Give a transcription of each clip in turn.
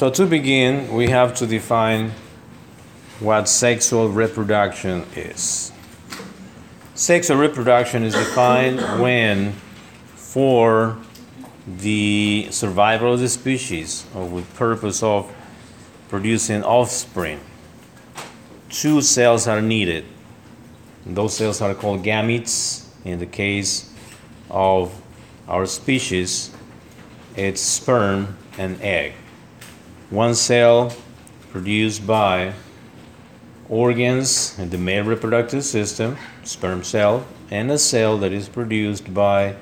So to begin, we have to define what sexual reproduction is. Sexual reproduction is defined when, for the survival of the species, or with purpose of producing offspring, two cells are needed. Those cells are called gametes. In the case of our species, it's sperm and egg. One cell produced by organs in the male reproductive system, sperm cell, and a cell that is produced by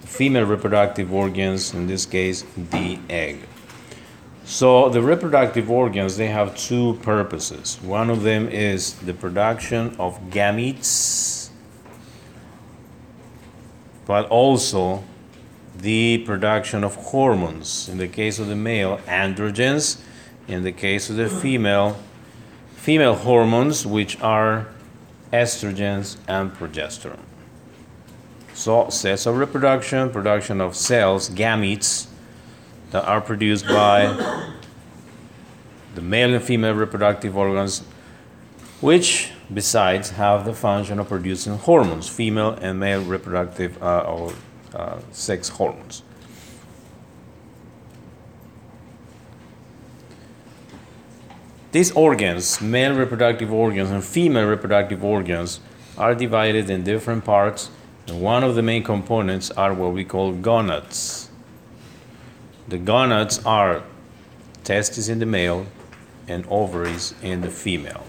female reproductive organs, in this case, the egg. So the reproductive organs they have two purposes. One of them is the production of gametes, but also the production of hormones. In the case of the male, androgens. In the case of the female, female hormones, which are estrogens and progesterone. So, cells of reproduction, production of cells, gametes, that are produced by the male and female reproductive organs, which besides have the function of producing hormones, female and male reproductive uh, or uh, sex hormones. These organs, male reproductive organs and female reproductive organs, are divided in different parts, and one of the main components are what we call gonads. The gonads are testes in the male and ovaries in the female.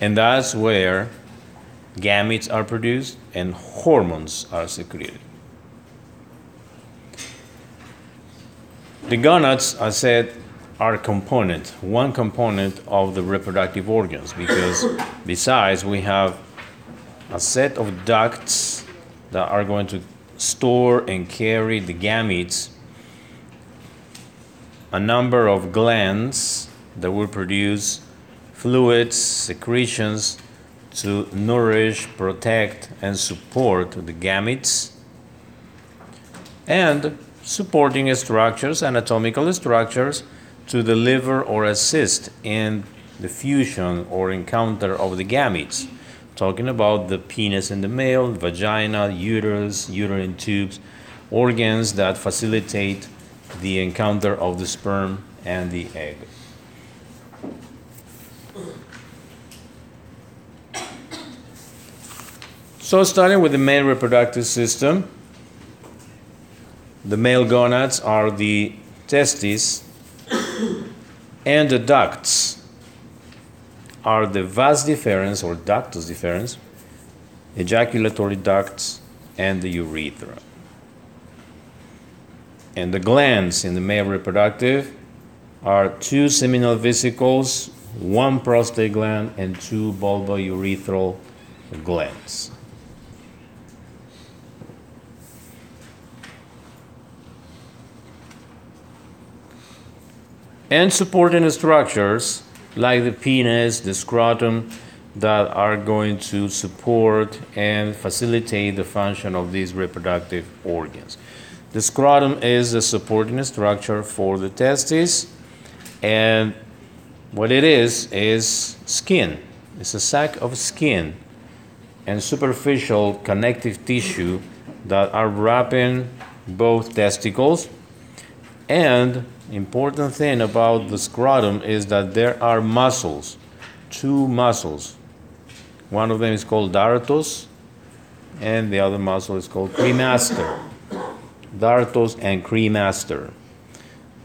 And that's where gametes are produced and hormones are secreted. The gonads, I said, are a component, one component of the reproductive organs, because besides we have a set of ducts that are going to store and carry the gametes, a number of glands that will produce fluids, secretions to nourish, protect, and support the gametes, and supporting structures, anatomical structures to deliver or assist in the fusion or encounter of the gametes. Talking about the penis in the male, vagina, uterus, uterine tubes, organs that facilitate the encounter of the sperm and the egg. So, starting with the male reproductive system, the male gonads are the testes and the ducts are the vas deferens or ductus deferens, ejaculatory ducts, and the urethra. And the glands in the male reproductive are two seminal vesicles, one prostate gland, and two bulbourethral glands. And supporting structures like the penis, the scrotum, that are going to support and facilitate the function of these reproductive organs. The scrotum is a supporting structure for the testes, and what it is is skin. It's a sack of skin and superficial connective tissue that are wrapping both testicles and important thing about the scrotum is that there are muscles, two muscles. One of them is called dartos, and the other muscle is called cremaster. Dartos and cremaster.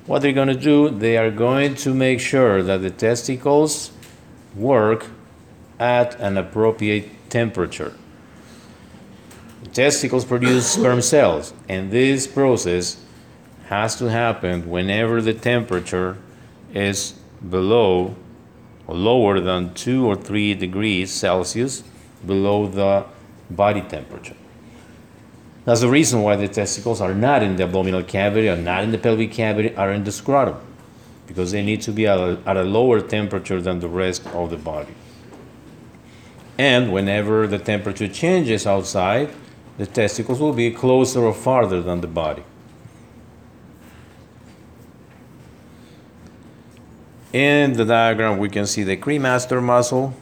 What they're going to do, they are going to make sure that the testicles work at an appropriate temperature. The testicles produce sperm cells, and this process has to happen whenever the temperature is below or lower than 2 or 3 degrees Celsius below the body temperature. That's the reason why the testicles are not in the abdominal cavity, are not in the pelvic cavity, are in the scrotum, because they need to be at a, at a lower temperature than the rest of the body. And whenever the temperature changes outside, the testicles will be closer or farther than the body. In the diagram, we can see the cremaster muscle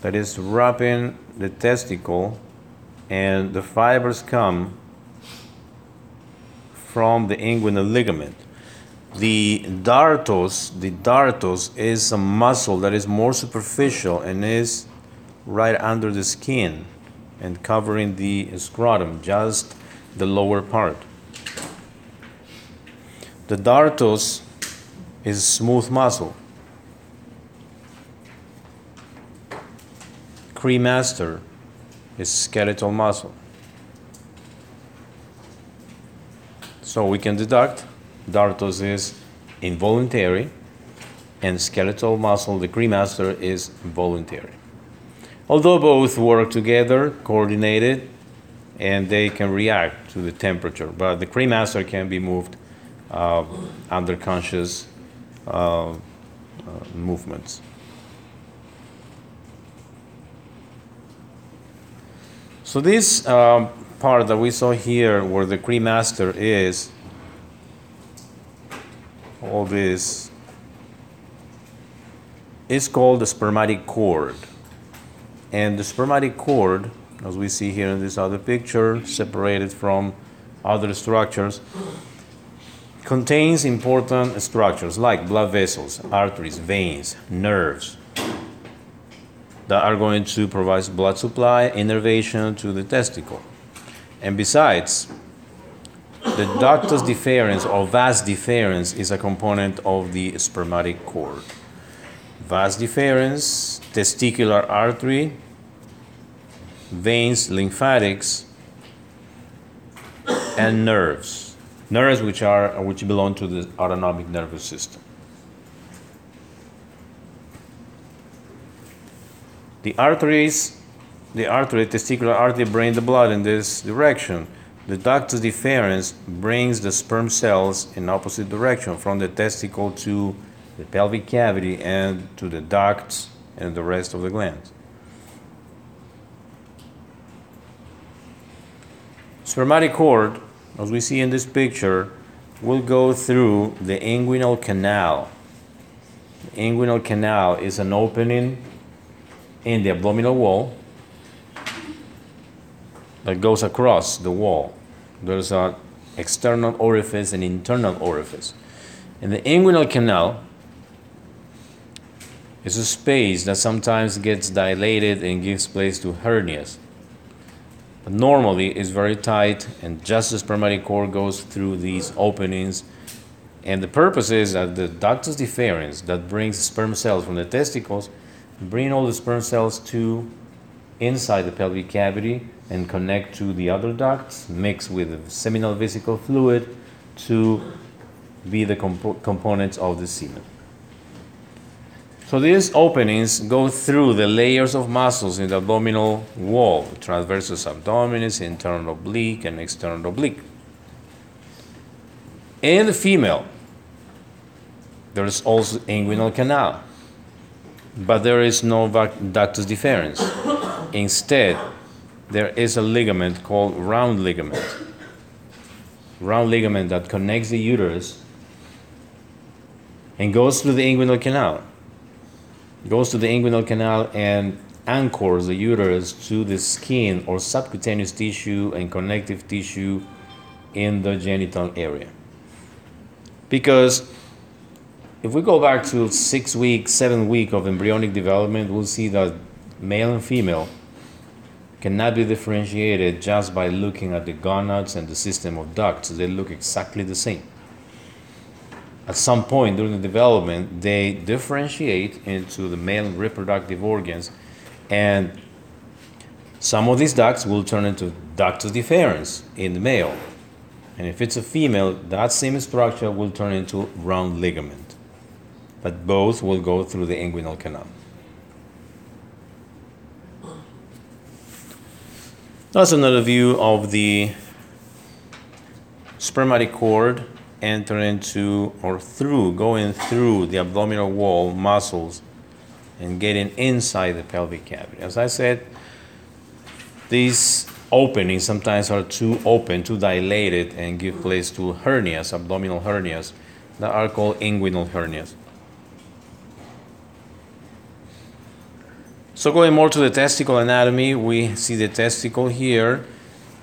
that is wrapping the testicle, and the fibers come from the inguinal ligament. The dartos, the dartos is a muscle that is more superficial and is right under the skin and covering the scrotum, just the lower part. The dartos is smooth muscle. Cremaster is skeletal muscle. So we can deduct dartos is involuntary and skeletal muscle, the cremaster, is voluntary. Although both work together, coordinated, and they can react to the temperature, but the cremaster can be moved uh, under conscious movements. So this um, part that we saw here, where the cremaster is, all this is called the spermatic cord. And the spermatic cord, as we see here in this other picture, separated from other structures, contains important structures like blood vessels, arteries, veins, nerves that are going to provide blood supply, innervation to the testicle. And besides, the ductus deferens or vas deferens is a component of the spermatic cord. Vas deferens, testicular artery, veins, lymphatics, and nerves. Nerves which are which belong to the autonomic nervous system. The arteries, the artery, testicular artery bring the blood in this direction. The ductus deferens brings the sperm cells in opposite direction from the testicle to the pelvic cavity and to the ducts and the rest of the glands. Spermatic cord, as we see in this picture, will go through the inguinal canal. The inguinal canal is an opening in the abdominal wall that goes across the wall. There's an external orifice and internal orifice. And the inguinal canal is a space that sometimes gets dilated and gives place to hernias. But normally it's very tight and just the spermatic cord goes through these openings. And the purpose is that the ductus deferens that brings sperm cells from the testicles bring all the sperm cells to inside the pelvic cavity and connect to the other ducts, mix with the seminal vesicle fluid to be the compo- components of the semen. So these openings go through the layers of muscles in the abdominal wall, transversus abdominis, internal oblique, and external oblique. In the female, there is also inguinal canal, but there is no ductus deferens. Instead, there is a ligament called round ligament. Round ligament that connects the uterus and goes through the inguinal canal. Goes to the inguinal canal and anchors the uterus to the skin or subcutaneous tissue and connective tissue in the genital area. Because if we go back to six weeks, seven weeks of embryonic development, we'll see that male and female cannot be differentiated just by looking at the gonads and the system of ducts. They look exactly the same. At some point during the development, they differentiate into the male reproductive organs, and some of these ducts will turn into ductus deferens in the male. And if it's a female, that same structure will turn into round ligament. But both will go through the inguinal canal. That's another view of the spermatic cord enter into or through, going through the abdominal wall muscles and getting inside the pelvic cavity. As I said, these openings sometimes are too open, too dilated, and give place to hernias, abdominal hernias, that are called inguinal hernias. So, going more to the testicle anatomy, we see the testicle here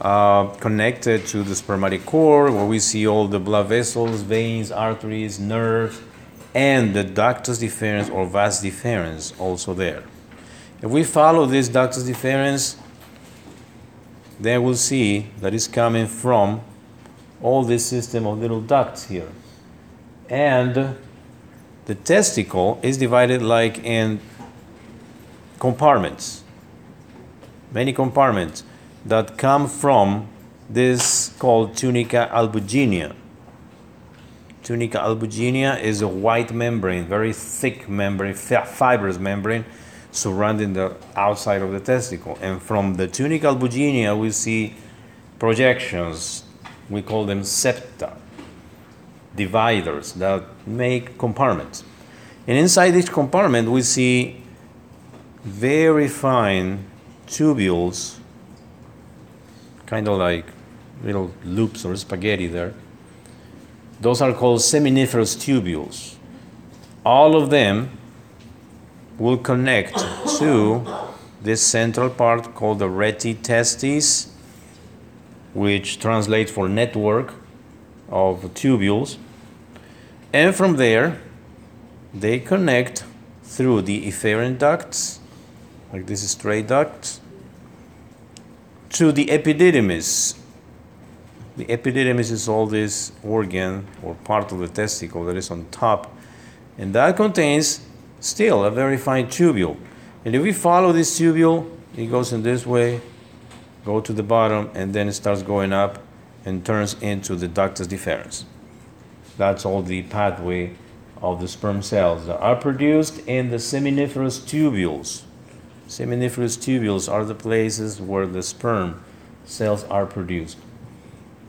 uh, connected to the spermatic cord, where we see all the blood vessels, veins, arteries, nerves, and the ductus deferens or vas deferens also there. If we follow this ductus deferens, then we'll see that it's coming from all this system of little ducts here. And the testicle is divided like in compartments, many compartments that come from this called tunica albuginea. Tunica albuginea is a white membrane, very thick membrane, fibrous membrane surrounding the outside of the testicle. And from the tunica albuginea, we see projections. We call them septa, dividers that make compartments. And inside each compartment, we see very fine tubules, kind of like little loops or spaghetti there. Those are called seminiferous tubules. All of them will connect to this central part called the rete testis, which translates for network of tubules. And from there, they connect through the efferent ducts, like this straight duct, to the epididymis. The epididymis is all this organ or part of the testicle that is on top, and that contains still a very fine tubule. And if we follow this tubule, it goes in this way, go to the bottom, and then it starts going up and turns into the ductus deferens. That's all the pathway of the sperm cells that are produced in the seminiferous tubules. Seminiferous tubules are the places where the sperm cells are produced.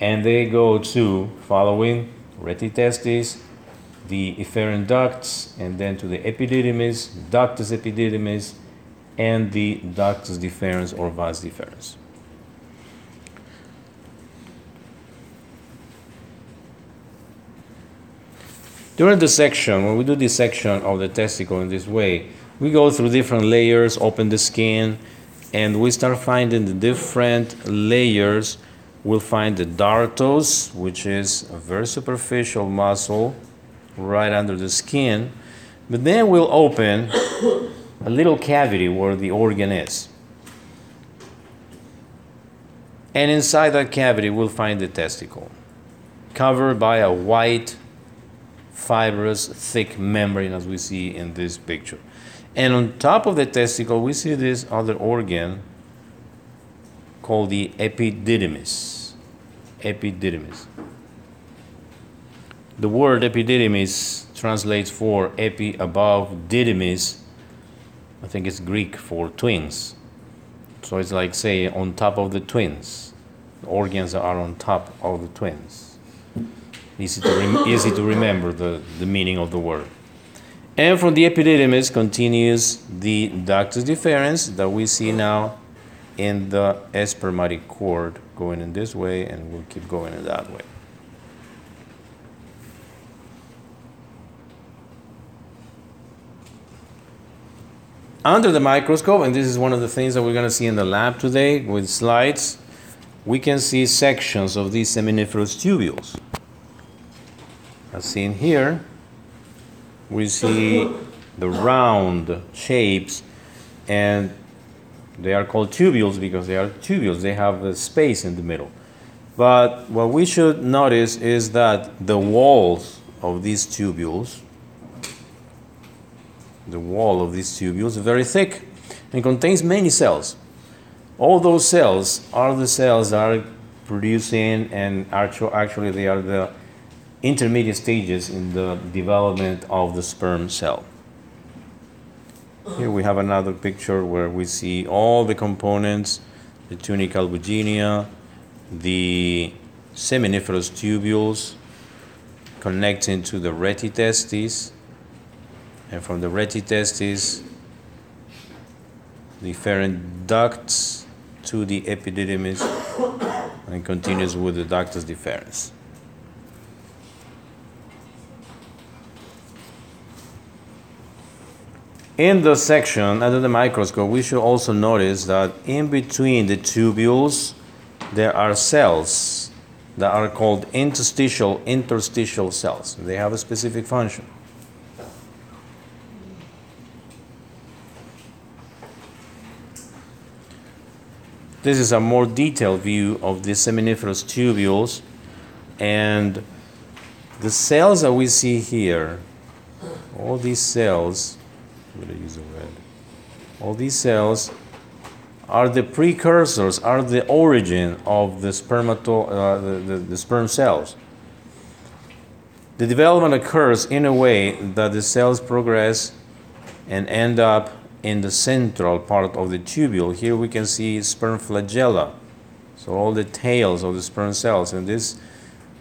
And they go to following rete testis, the efferent ducts, and then to the epididymis, ductus epididymis, and the ductus deferens or vas deferens. During the section, when we do this section of the testicle in this way, we go through different layers, open the skin, and we start finding the different layers. We'll find the dartos, which is a very superficial muscle right under the skin. But then we'll open a little cavity where the organ is. And inside that cavity, we'll find the testicle, covered by a white, fibrous, thick membrane, as we see in this picture. And on top of the testicle, we see this other organ called the epididymis. Epididymis. The word epididymis translates for epi above, didymis, I think it's Greek for twins. So it's like, say, on top of the twins. The organs are on top of the twins. Easy to, rem- easy to remember the, the meaning of the word. And from the epididymis continues the ductus deferens that we see now in the spermatic cord going in this way, and we'll keep going in that way. Under the microscope, and this is one of the things that we're going to see in the lab today with slides, we can see sections of these seminiferous tubules. As seen here, we see the round shapes, and they are called tubules because they are tubules. They have a space in the middle. But what we should notice is that the walls of these tubules the wall of these tubules is very thick and contains many cells. All those cells are the cells that are producing and actually they are the intermediate stages in the development of the sperm cell. Here we have another picture where we see all the components, the tunica albuginea, the seminiferous tubules connecting to the rete testis, and from the rete testis, the efferent ducts to the epididymis and continues with the ductus deferens. In the section under the microscope, we should also notice that in between the tubules, there are cells that are called interstitial interstitial cells. They have a specific function. This is a more detailed view of the seminiferous tubules and the cells that we see here, all these cells, Going to use red. All these cells are the precursors, are the origin of the spermato, uh, the, the, the sperm cells. The development occurs in a way that the cells progress and end up in the central part of the tubule. Here we can see sperm flagella. So all the tails of the sperm cells and these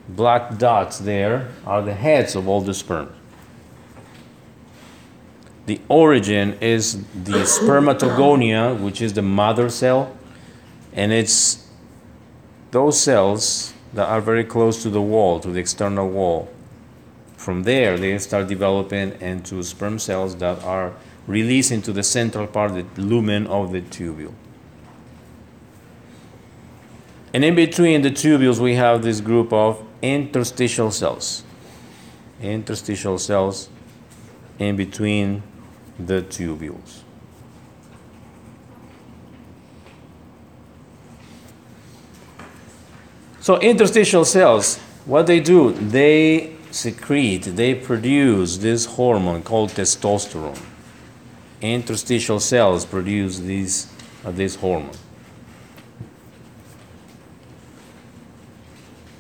black dots there are the heads of all the sperm. The origin is the spermatogonia, which is the mother cell, and it's those cells that are very close to the wall, to the external wall. From there, they start developing into sperm cells that are released into the central part, the lumen of the tubule. And in between the tubules, we have this group of interstitial cells. Interstitial cells in between the tubules. So interstitial cells, what they do, they secrete, they produce this hormone called testosterone. Interstitial cells produce this, uh, this hormone.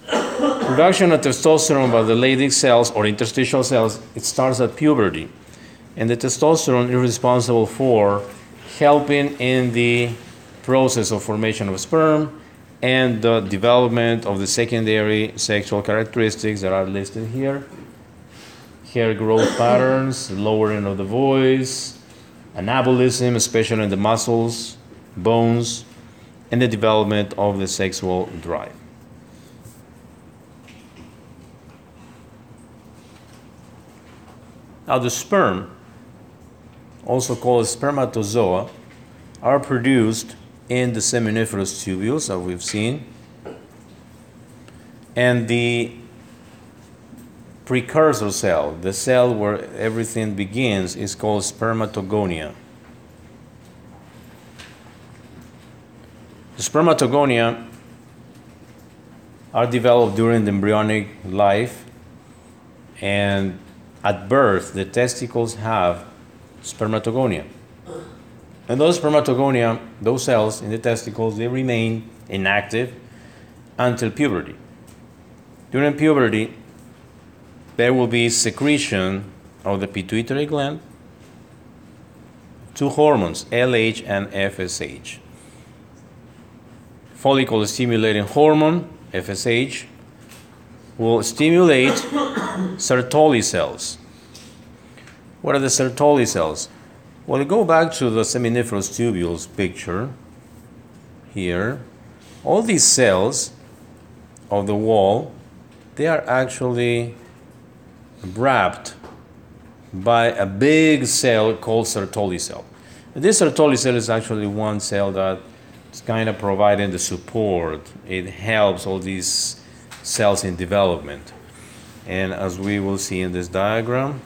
Production of testosterone by the Leydig cells or interstitial cells, it starts at puberty and the testosterone is responsible for helping in the process of formation of sperm and the development of the secondary sexual characteristics that are listed here hair growth patterns, lowering of the voice, anabolism, especially in the muscles, bones, and the development of the sexual drive. Now, the sperm also called spermatozoa, are produced in the seminiferous tubules that we've seen. And the precursor cell, the cell where everything begins, is called spermatogonia. The spermatogonia are developed during the embryonic life, and at birth, the testicles have spermatogonia. And those spermatogonia, those cells in the testicles, they remain inactive until puberty. During puberty, there will be secretion of the pituitary gland, two hormones, LH and FSH. Follicle stimulating hormone, FSH, will stimulate Sertoli cells. What are the Sertoli cells? Well, go back to the seminiferous tubules picture here. All these cells of the wall, they are actually wrapped by a big cell called Sertoli cell. This Sertoli cell is actually one cell that is kind of providing the support. It helps all these cells in development. And as we will see in this diagram,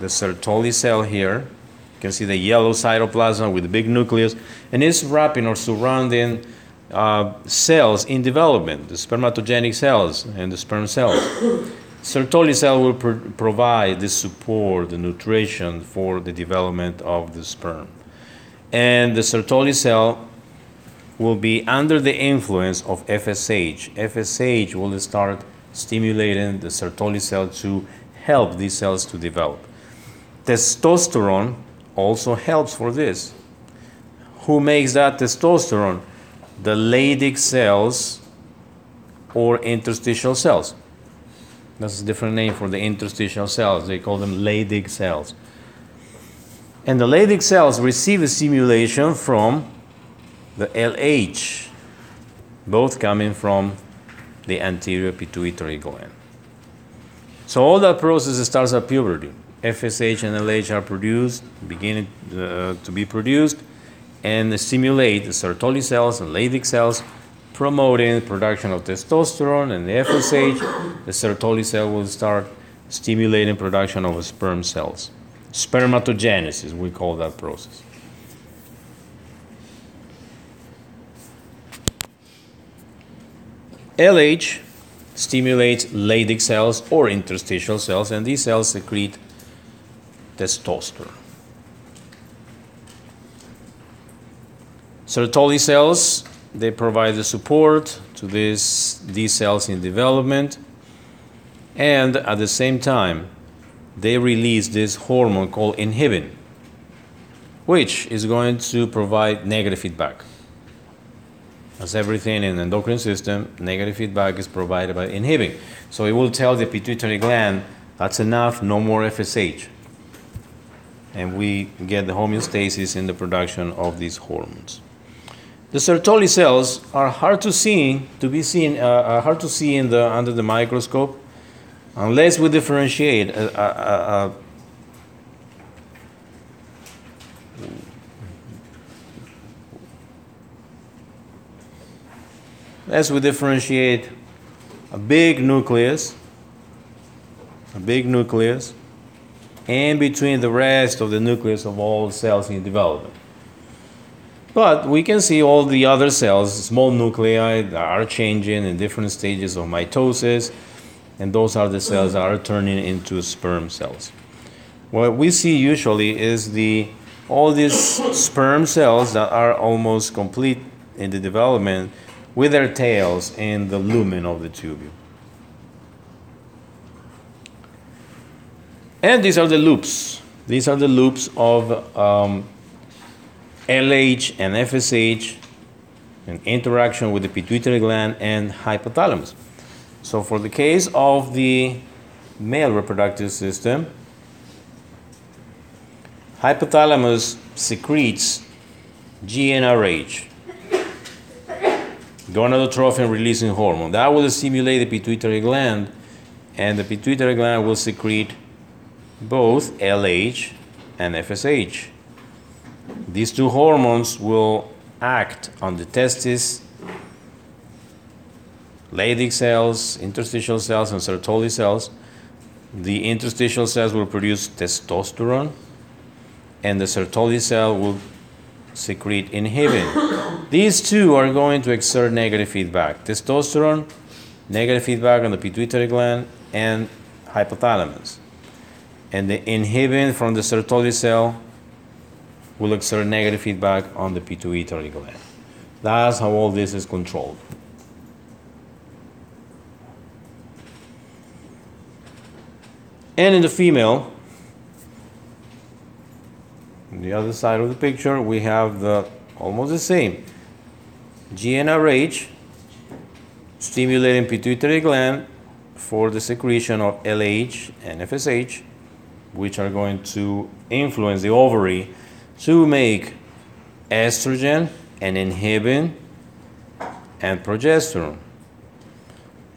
the Sertoli cell here. You can see the yellow cytoplasm with the big nucleus, and it's wrapping or surrounding uh, cells in development, the spermatogenic cells and the sperm cells. Sertoli cell will pro- provide the support, the nutrition for the development of the sperm. And the Sertoli cell will be under the influence of FSH. FSH will start stimulating the Sertoli cell to help these cells to develop. Testosterone also helps for this. Who makes that testosterone? The Leydig cells or interstitial cells. That's a different name for the interstitial cells. They call them Leydig cells. And the Leydig cells receive a stimulation from the LH, both coming from the anterior pituitary gland. So all that process starts at puberty FSH and LH are produced, beginning uh, to be produced, and stimulate the Sertoli cells and Leydig cells, promoting production of testosterone and the FSH. The Sertoli cell will start stimulating production of sperm cells. Spermatogenesis, we call that process. LH stimulates Leydig cells or interstitial cells, and these cells secrete testosterone. Sertoli cells, they provide the support to this, these cells in development, and at the same time, they release this hormone called inhibin, which is going to provide negative feedback. As everything in the endocrine system, negative feedback is provided by inhibin. So it will tell the pituitary gland that's enough, no more FSH. And we get the homeostasis in the production of these hormones. The Sertoli cells are hard to see, to be seen, uh, uh hard to see in the, under the microscope, unless we differentiate a, a, a, as we differentiate a big nucleus, a big nucleus, and between the rest of the nucleus of all cells in development. But we can see all the other cells, small nuclei, that are changing in different stages of mitosis, and those are the cells that are turning into sperm cells. What we see usually is the all these sperm cells that are almost complete in the development with their tails in the lumen of the tubule. And these are the loops. These are the loops of um, LH and FSH in interaction with the pituitary gland and hypothalamus. So, for the case of the male reproductive system, hypothalamus secretes GnRH, gonadotrophin releasing hormone. That will stimulate the pituitary gland, and the pituitary gland will secrete both LH and FSH. These two hormones will act on the testis, Leydig cells, interstitial cells, and Sertoli cells. The interstitial cells will produce testosterone, and the Sertoli cell will secrete inhibin. These two are going to exert negative feedback. Testosterone, negative feedback on the pituitary gland and hypothalamus. And the inhibin from the Sertoli cell will exert negative feedback on the pituitary gland. That's how all this is controlled. And in the female, on the other side of the picture, we have the almost the same. GnRH stimulating pituitary gland for the secretion of LH and FSH, which are going to influence the ovary to make estrogen and inhibin and progesterone.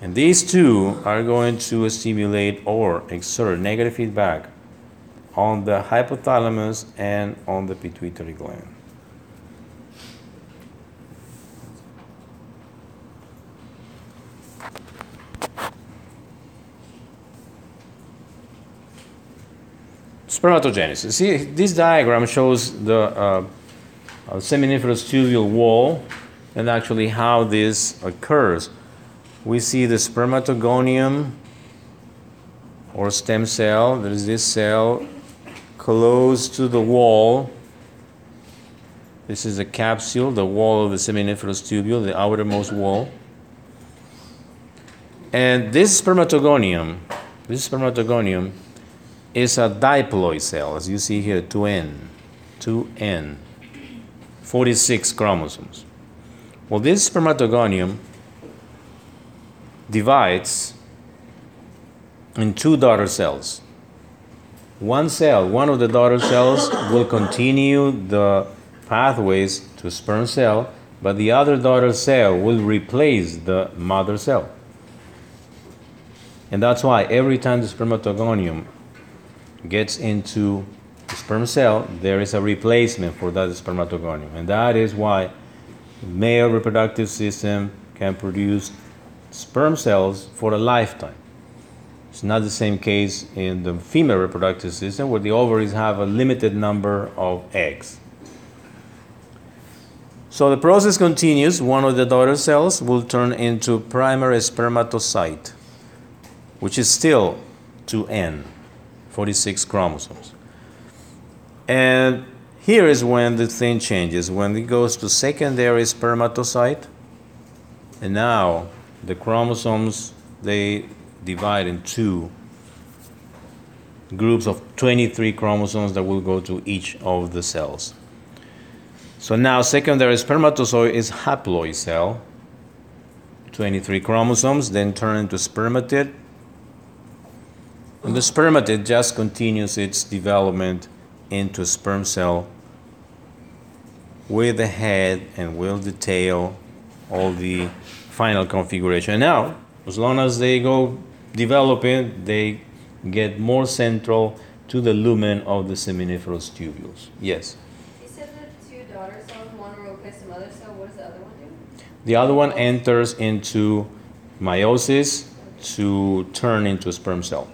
And these two are going to stimulate or exert negative feedback on the hypothalamus and on the pituitary gland. Spermatogenesis. See, this diagram shows the uh, uh, seminiferous tubule wall and actually how this occurs. We see the spermatogonium or stem cell. There is this cell close to the wall. This is the capsule, the wall of the seminiferous tubule, the outermost wall. And this spermatogonium, this spermatogonium is a diploid cell, as you see here, 2N, 2N, 46 chromosomes. Well, this spermatogonium divides in two daughter cells. One cell, one of the daughter cells, will continue the pathways to sperm cell, but the other daughter cell will replace the mother cell. And that's why every time the spermatogonium gets into the sperm cell, there is a replacement for that spermatogonium. And that is why male reproductive system can produce sperm cells for a lifetime. It's not the same case in the female reproductive system where the ovaries have a limited number of eggs. So the process continues. One of the daughter cells will turn into primary spermatocyte, which is still 2N, 46 chromosomes. And here is when the thing changes. When it goes to secondary spermatocyte, and now the chromosomes they divide in two groups of 23 chromosomes that will go to each of the cells. So now secondary spermatozoid is haploid cell, 23 chromosomes, then turn into spermatid. And the spermatid just continues its development into a sperm cell with the head and with the tail, all the final configuration. Now, as long as they go developing, they get more central to the lumen of the seminiferous tubules. Yes. You said the two daughter cells, one will replace the mother cell. What does the other one do? The other one enters into meiosis to turn into a sperm cell.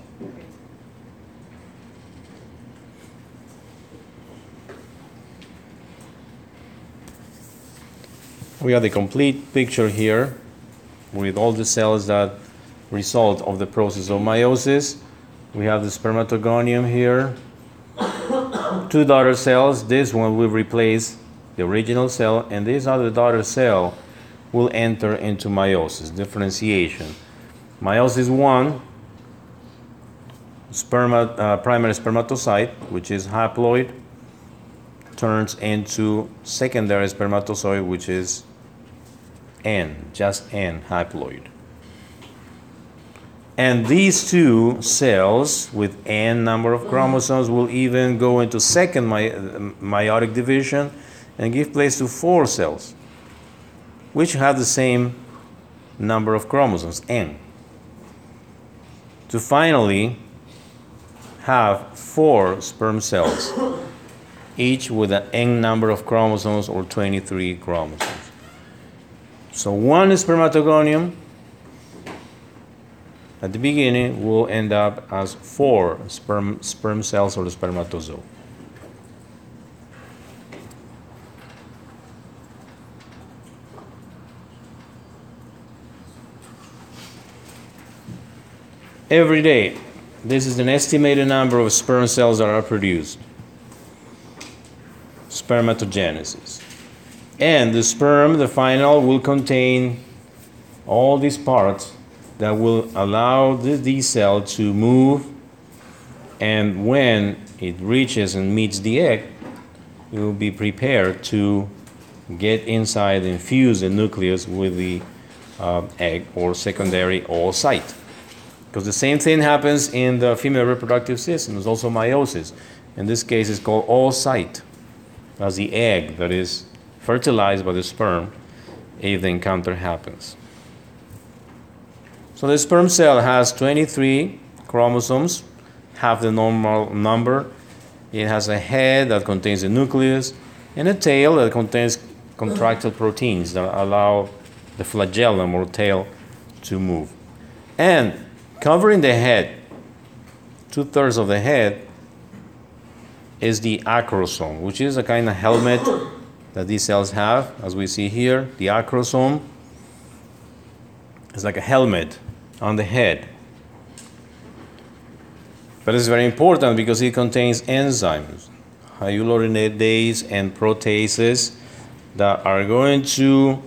We have the complete picture here with all the cells that result of the process of meiosis. We have the spermatogonium here, two daughter cells. This one will replace the original cell, and this other daughter cell will enter into meiosis, differentiation. Meiosis 1, sperma, uh, primary spermatocyte, which is haploid, turns into secondary spermatozoid, which is N, just N, haploid. And these two cells with N number of chromosomes will even go into second meiotic division and give place to four cells, which have the same number of chromosomes, N. To finally have four sperm cells, each with an N number of chromosomes or 23 chromosomes. So one spermatogonium at the beginning will end up as four sperm, sperm cells or spermatozoa. Every day, this is an estimated number of sperm cells that are produced. Spermatogenesis. And the sperm, the final, will contain all these parts that will allow the D cell to move. And when it reaches and meets the egg, it will be prepared to get inside and fuse the nucleus with the uh, egg or secondary oocyte. Because the same thing happens in the female reproductive system. There's also meiosis. In this case, it's called oocyte. That's the egg that is fertilized by the sperm if the encounter happens. So the sperm cell has 23 chromosomes, half the normal number. It has a head that contains the nucleus and a tail that contains contractile proteins that allow the flagellum or tail to move. And covering the head, two thirds of the head, is the acrosome, which is a kind of helmet that these cells have, as we see here. The acrosome is like a helmet on the head. But it's very important because it contains enzymes, hyaluronidase and proteases that are going to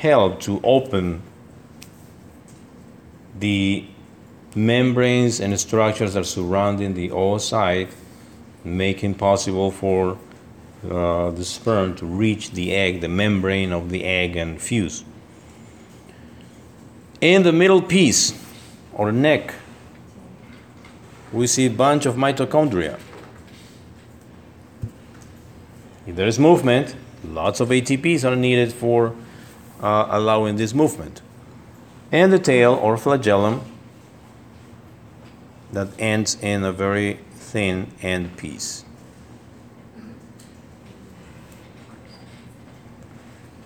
help to open the membranes and structures that are surrounding the oocyte, making possible for uh, the sperm to reach the egg, the membrane of the egg, and fuse. In the middle piece or neck, we see a bunch of mitochondria. If there is movement, lots of ATPs are needed for uh, allowing this movement. And the tail or flagellum that ends in a very thin end piece.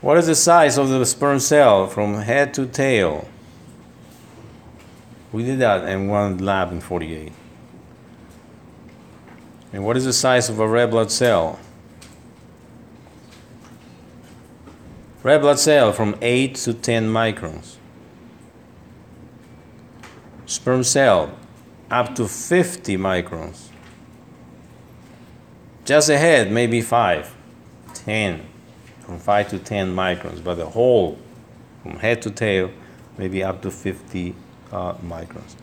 What is the size of the sperm cell from head to tail? We did that in one lab in 48. And what is the size of a red blood cell? Red blood cell from 8 to 10 microns. Sperm cell up to 50 microns. Just a head, maybe 5, 10, from 5 to 10 microns, but the whole, from head to tail, maybe up to 50 uh, microns.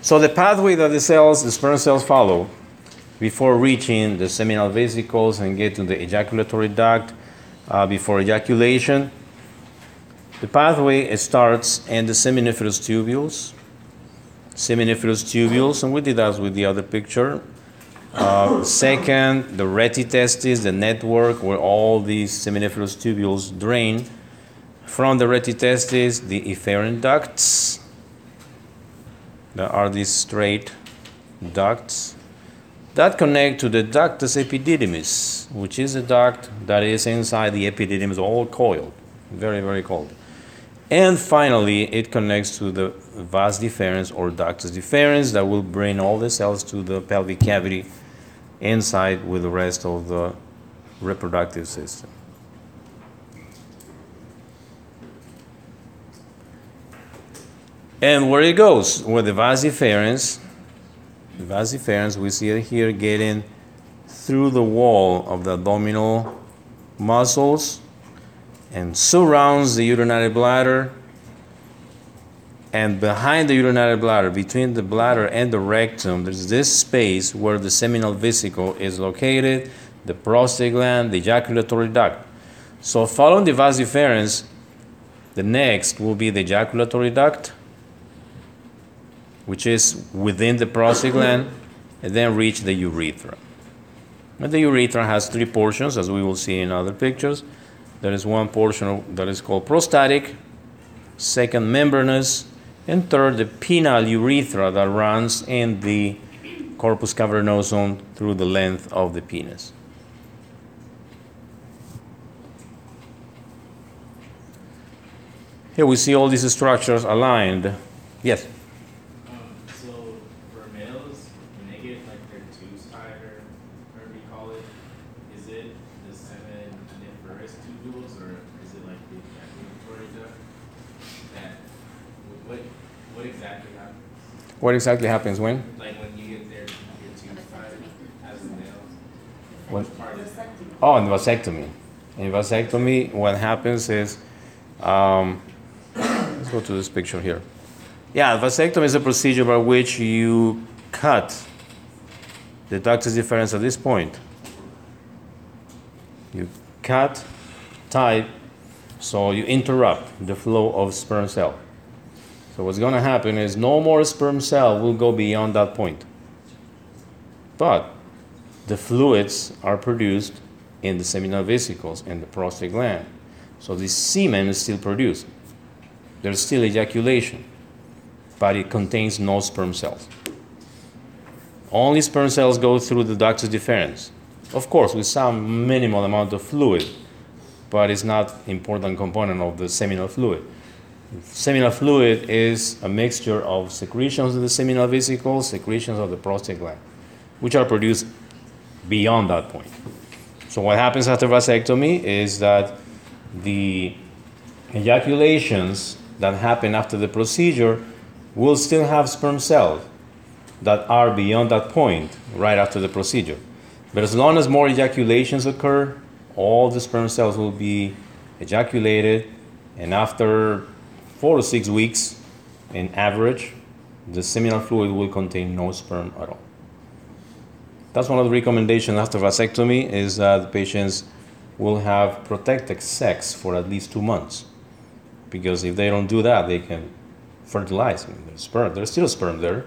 So the pathway that the cells, the sperm cells follow before reaching the seminal vesicles and get to the ejaculatory duct, uh, before ejaculation, the pathway starts in the seminiferous tubules. Seminiferous tubules, and we did that with the other picture. Uh, second, the rete rete testis, the network where all these seminiferous tubules drain. From the rete rete testis, the efferent ducts. There are these straight ducts that connect to the ductus epididymis, which is a duct that is inside the epididymis, all coiled, very, very cold. And finally, it connects to the vas deferens or ductus deferens that will bring all the cells to the pelvic cavity inside with the rest of the reproductive system. And where it goes, where the vas deferens, the vas deferens, we see it here getting through the wall of the abdominal muscles and surrounds the urinary bladder. And behind the urinary bladder, between the bladder and the rectum, there's this space where the seminal vesicle is located, the prostate gland, the ejaculatory duct. So, following the vas deferens, the next will be the ejaculatory duct, which is within the prostate gland, and then reach the urethra. And the urethra has three portions, as we will see in other pictures. There is one portion that is called prostatic, second membranous, and third the penile urethra that runs in the corpus cavernosum through the length of the penis. Here we see all these structures aligned. Yes? Um, so for males, when they get like their tubes tied or whatever you call it, is it the seminiferous tubules or is it like the ejaculatory duct? That what what exactly happens? What exactly happens when? Like when you get their your tubes tied as a male? When- Which part is it? Oh, in vasectomy. In vasectomy, what happens is, um, let's go to this picture here. Yeah, vasectomy is a procedure by which you cut the ductus deferens at this point. You cut, tie, so you interrupt the flow of sperm cell. So what's going to happen is no more sperm cell will go beyond that point. But the fluids are produced in the seminal vesicles and the prostate gland. So the semen is still produced. There's still ejaculation, but it contains no sperm cells. Only sperm cells go through the ductus deferens. Of course, with some minimal amount of fluid, but it's not important component of the seminal fluid. Seminal fluid is a mixture of secretions of the seminal vesicles, secretions of the prostate gland, which are produced beyond that point. So what happens after vasectomy is that the ejaculations that happen after the procedure will still have sperm cells that are beyond that point right after the procedure. But as long as more ejaculations occur, all the sperm cells will be ejaculated, and after four to six weeks, in average, the seminal fluid will contain no sperm at all. That's one of the recommendations after vasectomy is that the patients will have protected sex for at least two months. Because if they don't do that, they can fertilize there's sperm. There's still sperm there.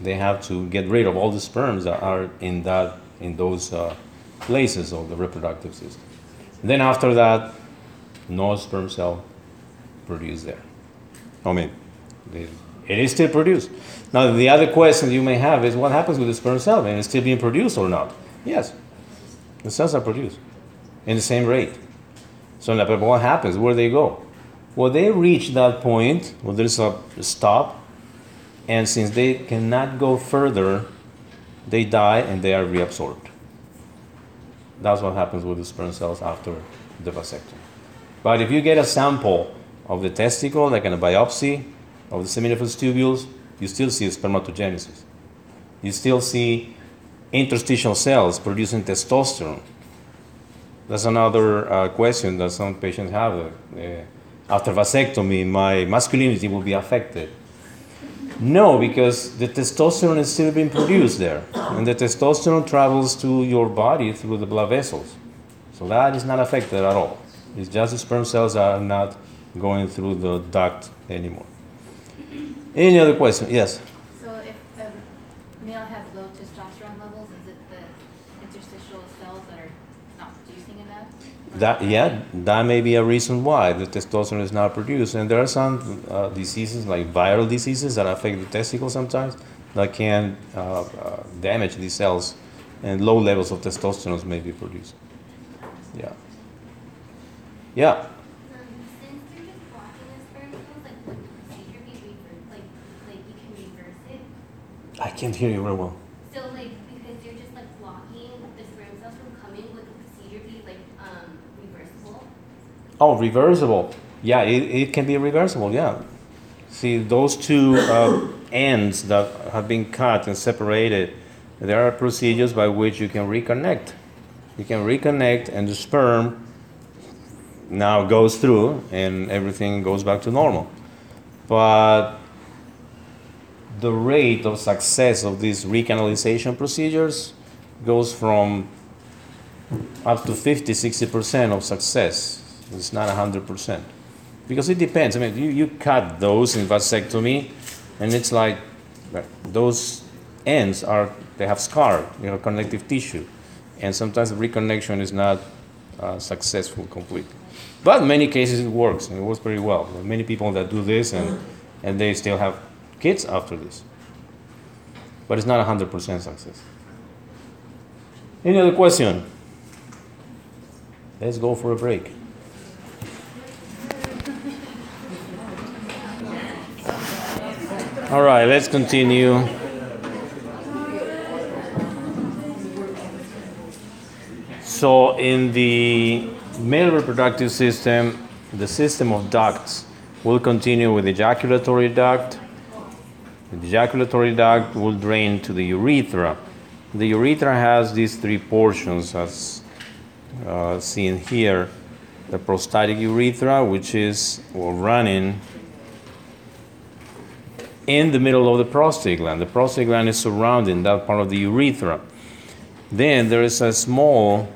They have to get rid of all the sperms that are in that in those uh, places of the reproductive system. Then after that, no sperm cell produced there. I mean, it is still produced. Now, the other question you may have is what happens with the sperm cell? And it's still being produced or not? Yes, the cells are produced in the same rate. So, now, what happens? Where do they go? Well, they reach that point where there's a stop, and since they cannot go further, they die and they are reabsorbed. That's what happens with the sperm cells after the vasectomy. But if you get a sample of the testicle, like in a biopsy of the seminiferous tubules, you still see spermatogenesis. You still see interstitial cells producing testosterone. That's another uh, question that some patients have. Uh, after vasectomy, my masculinity will be affected. No, because the testosterone is still being produced there. And the testosterone travels to your body through the blood vessels. So that is not affected at all. It's just the sperm cells are not going through the duct anymore. Any other question? Yes? So if a male has low testosterone levels, is it the interstitial cells that are not producing enough? That, yeah, that may be a reason why the testosterone is not produced. And there are some uh, diseases, like viral diseases, that affect the testicles sometimes that can uh, uh, damage these cells, and low levels of testosterone may be produced. Yeah. Yeah. Um, since you're just blocking the sperm cells, like would the procedure be rever- like like you can reverse it? I can't hear you very well. So like because you're just like blocking the sperm cells from coming, would the procedure be like um reversible? Oh, reversible. Yeah, it, it can be reversible, yeah. See, those two uh, ends that have been cut and separated, there are procedures by which you can reconnect. You can reconnect, and the sperm now goes through, and everything goes back to normal. But the rate of success of these recanalization procedures goes from up to 50 60% of success. It's not 100% because it depends. I mean you, you cut those in vasectomy and it's like those ends are they have scar you know connective tissue. And sometimes the reconnection is not uh, successful completely. But in many cases it works and it works very well. There are many people that do this and, and they still have kids after this but it's not 100% success any other question Let's go for a break. All right, let's continue. So, in the male reproductive system, the system of ducts will continue with ejaculatory duct. The ejaculatory duct will drain to the urethra. The urethra has these three portions, as uh, seen here the prostatic urethra, which is running in the middle of the prostate gland. The prostate gland is surrounding that part of the urethra. Then there is a small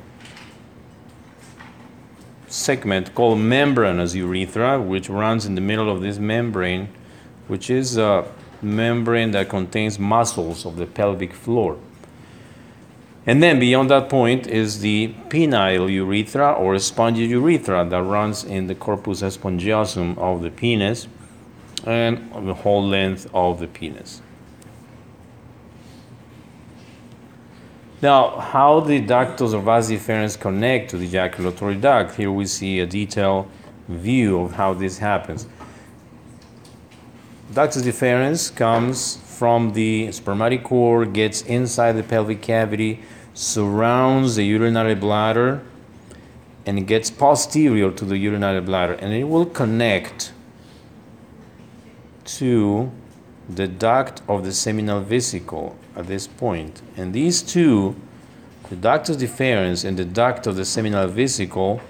segment called membranous urethra, which runs in the middle of this membrane, which is a membrane that contains muscles of the pelvic floor. And then beyond that point is the penile urethra or spongy urethra that runs in the corpus spongiosum of the penis and the whole length of the penis. Now, how the ductus or vas deferens connect to the ejaculatory duct? Here we see a detailed view of how this happens. Ductus deferens comes from the spermatic cord, gets inside the pelvic cavity, surrounds the urinary bladder, and gets posterior to the urinary bladder, and it will connect to the duct of the seminal vesicle at this point. And these two, the ductus deferens and the duct of the seminal vesicle,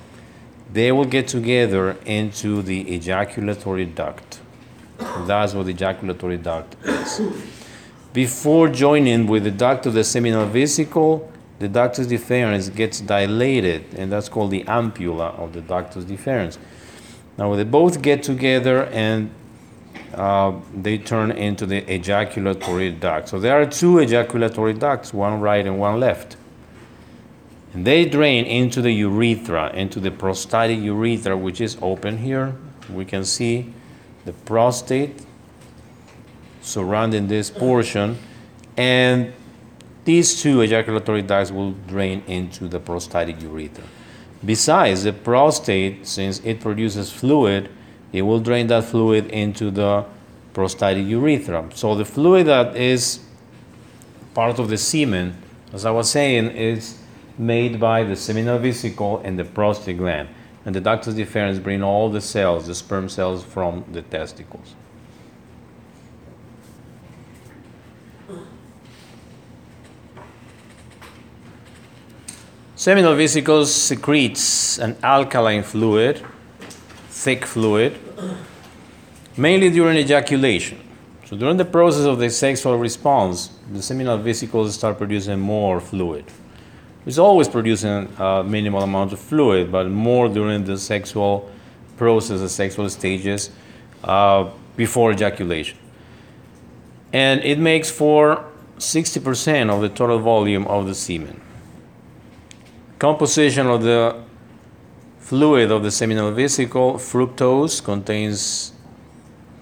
they will get together into the ejaculatory duct. That's what the ejaculatory duct is. Before joining with the duct of the seminal vesicle, the ductus deferens gets dilated, and that's called the ampulla of the ductus deferens. Now they both get together and uh, they turn into the ejaculatory duct. So there are two ejaculatory ducts, one right and one left. And they drain into the urethra, into the prostatic urethra, which is open here. we can see the prostate surrounding this portion, and these two ejaculatory ducts will drain into the prostatic urethra. Besides, the prostate, since it produces fluid, it will drain that fluid into the prostatic urethra. So the fluid that is part of the semen, as I was saying, is made by the seminal vesicle and the prostate gland. And the ductus deferens bring all the cells, the sperm cells, from the testicles. Seminal vesicles secretes an alkaline fluid, thick fluid, mainly during ejaculation. So during the process of the sexual response, the seminal vesicles start producing more fluid. It's always producing a minimal amount of fluid, but more during the sexual process, the sexual stages uh, before ejaculation. And it makes for 60% of the total volume of the semen. Composition of the fluid of the seminal vesicle, fructose contains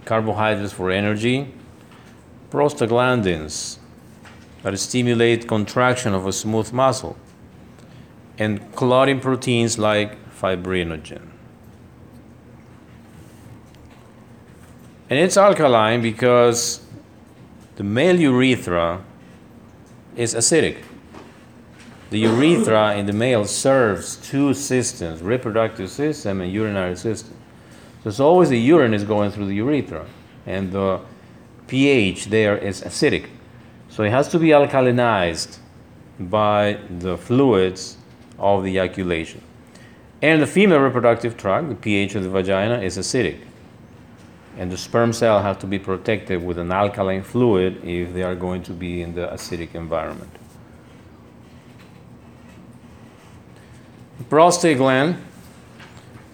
carbohydrates for energy, prostaglandins that stimulate contraction of a smooth muscle, and clotting proteins like fibrinogen. And it's alkaline because the male urethra is acidic. The urethra in the male serves two systems, reproductive system and urinary system. So it's always the urine is going through the urethra, and the pH there is acidic. So it has to be alkalinized by the fluids of the ejaculation. And the female reproductive tract, the pH of the vagina, is acidic. And the sperm cell have to be protected with an alkaline fluid if they are going to be in the acidic environment. The prostate gland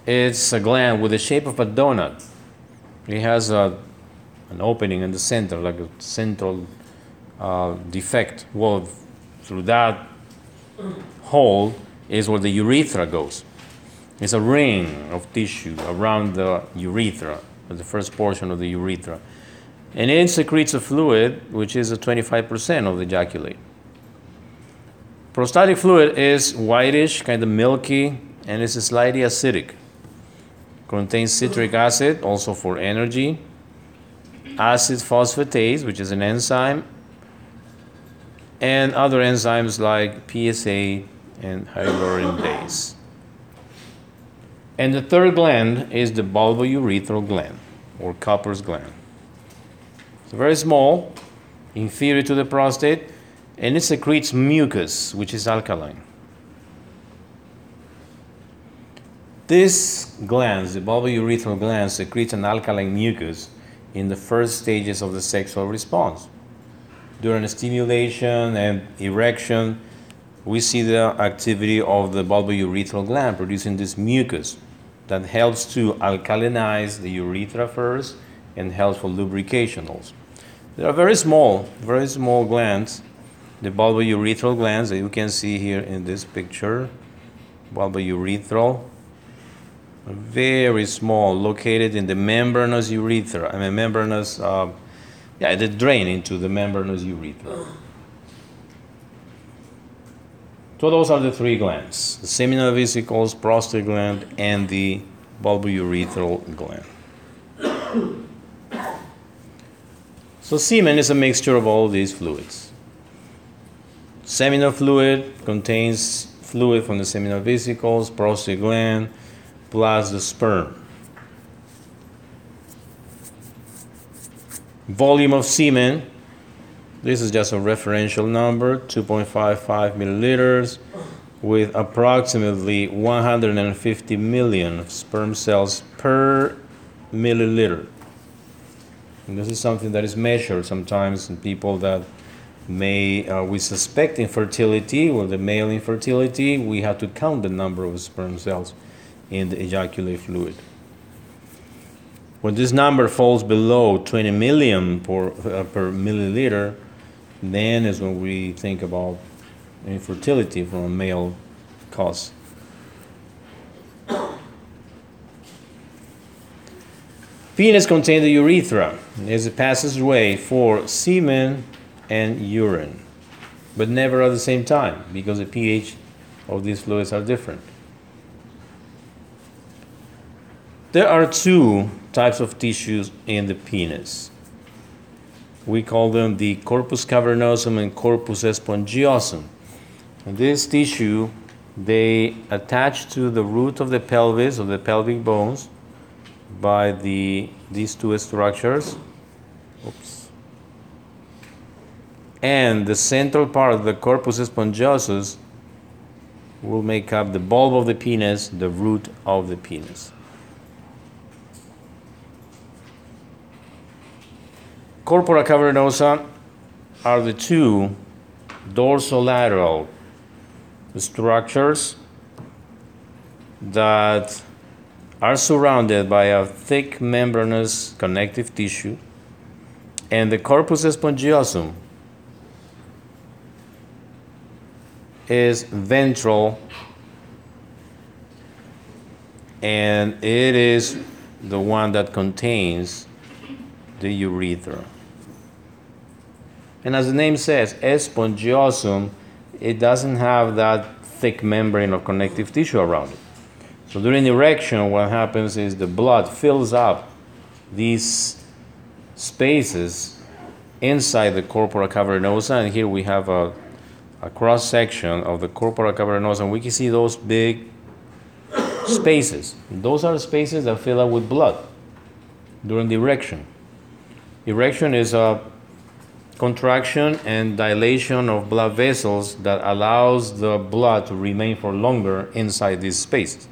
it's a gland with the shape of a donut. It has a, an opening in the center, like a central uh, defect. Well, through that hole is where the urethra goes. It's a ring of tissue around the urethra, the first portion of the urethra. And it secretes a fluid, which is a 25% of the ejaculate. Prostatic fluid is whitish, kind of milky, and it's slightly acidic. Contains citric acid, also for energy, acid phosphatase, which is an enzyme, and other enzymes like PSA and hyaluronidase. And the third gland is the bulbourethral gland, or Cowper's gland. It's very small, inferior to the prostate, and it secretes mucus, which is alkaline. This gland, the bulbourethral gland, secretes an alkaline mucus in the first stages of the sexual response. During stimulation and erection, we see the activity of the bulbourethral gland producing this mucus that helps to alkalinize the urethra first and helps for lubrication also. They are very small, very small glands, the bulbourethral glands that you can see here in this picture, bulbourethral very small, located in the membranous urethra. I mean, membranous, uh, yeah, they drain into the membranous urethra. So those are the three glands: the seminal vesicles, prostate gland, and the bulbourethral gland. so semen is a mixture of all these fluids. Seminal fluid contains fluid from the seminal vesicles, prostate gland plus the sperm. Volume of semen, this is just a referential number, 2.55 milliliters, with approximately 150 million sperm cells per milliliter. And this is something that is measured sometimes in people that may uh, we suspect infertility or the male infertility we have to count the number of sperm cells in the ejaculate fluid. When this number falls below 20 million per, uh, per milliliter, then is when we think about infertility from a male cause. Penis contains the urethra. It's a passageway for semen and urine, but never at the same time because the pH of these fluids are different. There are two types of tissues in the penis. We call them the corpus cavernosum and corpus spongiosum. And this tissue, they attach to the root of the pelvis, of the pelvic bones, by the, these two structures. Oops. And the central part of the corpus spongiosum will make up the bulb of the penis, the root of the penis. Corpora cavernosa are the two dorsolateral structures that are surrounded by a thick membranous connective tissue, and the corpus spongiosum is ventral and it is the one that contains the urethra. And as the name says, spongiosum, it doesn't have that thick membrane of connective tissue around it. So during erection, what happens is the blood fills up these spaces inside the corpora cavernosa, and here we have a, a cross section of the corpora cavernosa, and we can see those big spaces. Those are spaces that fill up with blood during the erection. Erection is a contraction and dilation of blood vessels that allows the blood to remain for longer inside these spaces.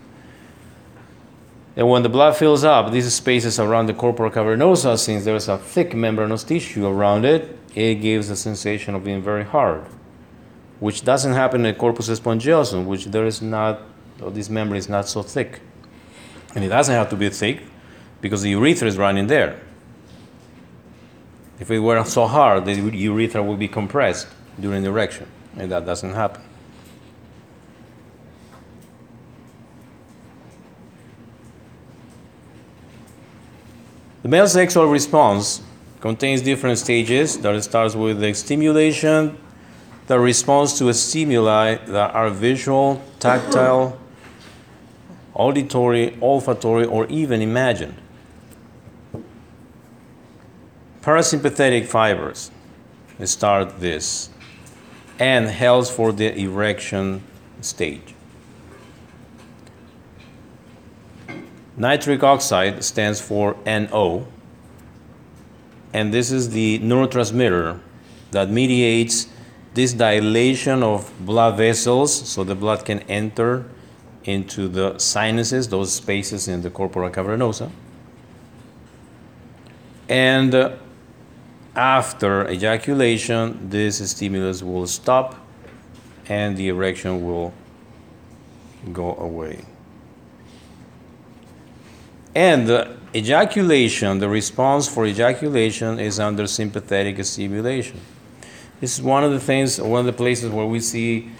And when the blood fills up these spaces around the corpora cavernosa, since there's a thick membranous tissue around it, it gives a sensation of being very hard, which doesn't happen in the corpus spongiosum, which there is not, this membrane is not so thick. And it doesn't have to be thick because the urethra is running there. If it were so hard, the urethra would be compressed during erection, and that doesn't happen. The male sexual response contains different stages that starts with the stimulation that responds to stimuli that are visual, tactile, auditory, olfactory, or even imagined. Parasympathetic fibers start this and helps for the erection stage. Nitric oxide stands for NO, and this is the neurotransmitter that mediates this dilation of blood vessels so the blood can enter into the sinuses, those spaces in the corpora cavernosa. And uh, after ejaculation, this stimulus will stop and the erection will go away. And the ejaculation, the response for ejaculation is under sympathetic stimulation. This is one of the things, one of the places where we see,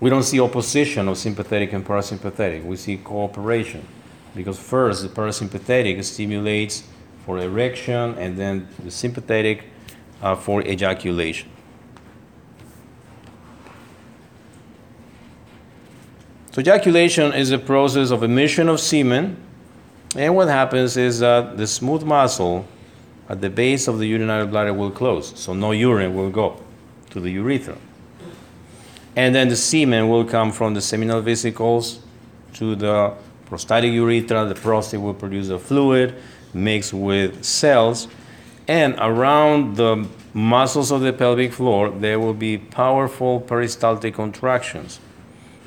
we don't see opposition of sympathetic and parasympathetic. We see cooperation. Because first, the parasympathetic stimulates for erection, and then the sympathetic uh, for ejaculation. So, ejaculation is a process of emission of semen and what happens is that the smooth muscle at the base of the urinary bladder will close, so no urine will go to the urethra. And then the semen will come from the seminal vesicles to the prostatic urethra. The prostate will produce a fluid mixed with cells. And around the muscles of the pelvic floor, there will be powerful peristaltic contractions.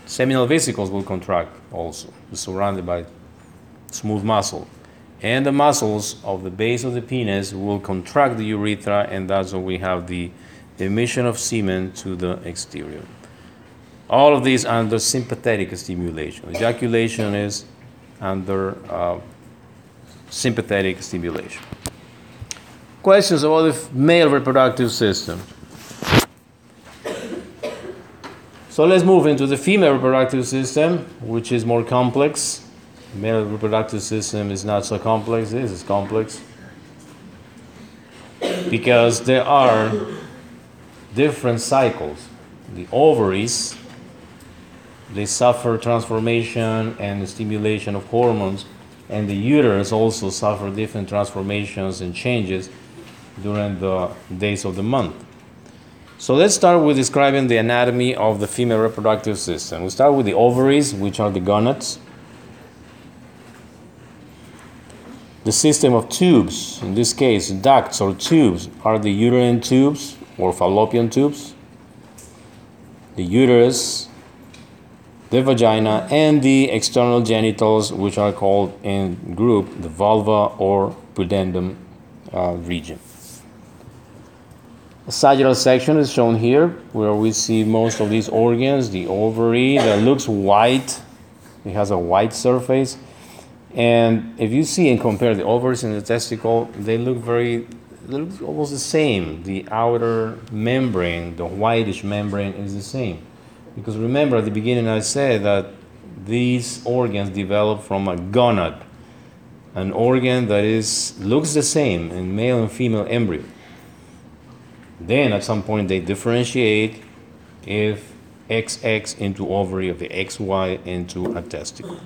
Seminal vesicles will contract also, surrounded by smooth muscle. And the muscles of the base of the penis will contract the urethra, and that's when we have the emission of semen to the exterior. All of these under sympathetic stimulation. Ejaculation is under uh, sympathetic stimulation. Questions about the male reproductive system. So let's move into the female reproductive system, which is more complex Male reproductive system is not so complex. This is complex because there are different cycles. The ovaries they suffer transformation and stimulation of hormones, and the uterus also suffer different transformations and changes during the days of the month. So let's start with describing the anatomy of the female reproductive system. We start with the ovaries, which are the gonads. The system of tubes, in this case, ducts or tubes, are the uterine tubes or fallopian tubes. The uterus, the vagina, and the external genitals, which are called in group the vulva or pudendum uh, region. A sagittal section is shown here, where we see most of these organs. The ovary that looks white, it has a white surface. And if you see and compare the ovaries and the testicle, they look very, they look almost the same. The outer membrane, the whitish membrane, is the same. Because remember, at the beginning, I said that these organs develop from a gonad, an organ that is looks the same in male and female embryo. Then at some point they differentiate if XX into ovary, of the XY into a testicle.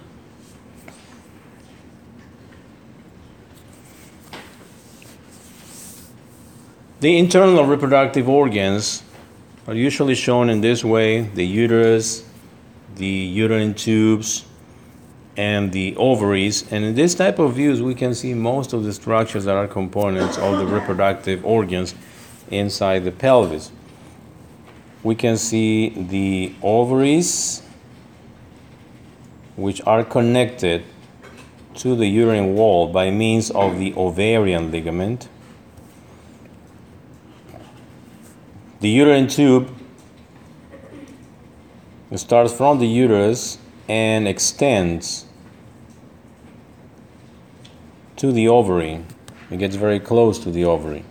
The internal reproductive organs are usually shown in this way the uterus, the uterine tubes, and the ovaries. And in this type of views, we can see most of the structures that are components of the reproductive organs inside the pelvis. We can see the ovaries, which are connected to the uterine wall by means of the ovarian ligament. The uterine tube starts from the uterus and extends to the ovary. It gets very close to the ovary.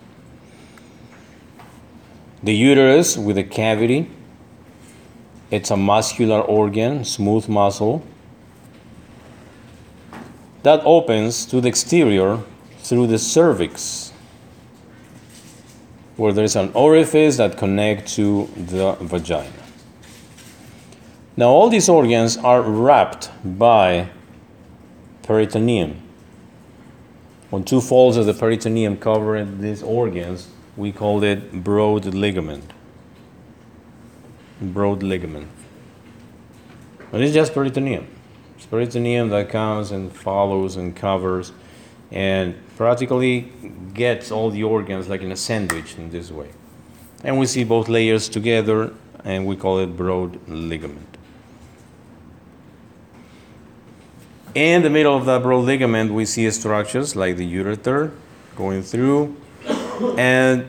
The uterus with a cavity, it's a muscular organ, smooth muscle, that opens to the exterior through the cervix, where there is an orifice that connects to the vagina. Now, all these organs are wrapped by peritoneum. On two folds of the peritoneum covering these organs, we call it broad ligament. Broad ligament. And it's just peritoneum. It's peritoneum that comes and follows and covers and practically gets all the organs like in a sandwich in this way. And we see both layers together and we call it broad ligament. In the middle of that broad ligament, we see structures like the ureter going through, and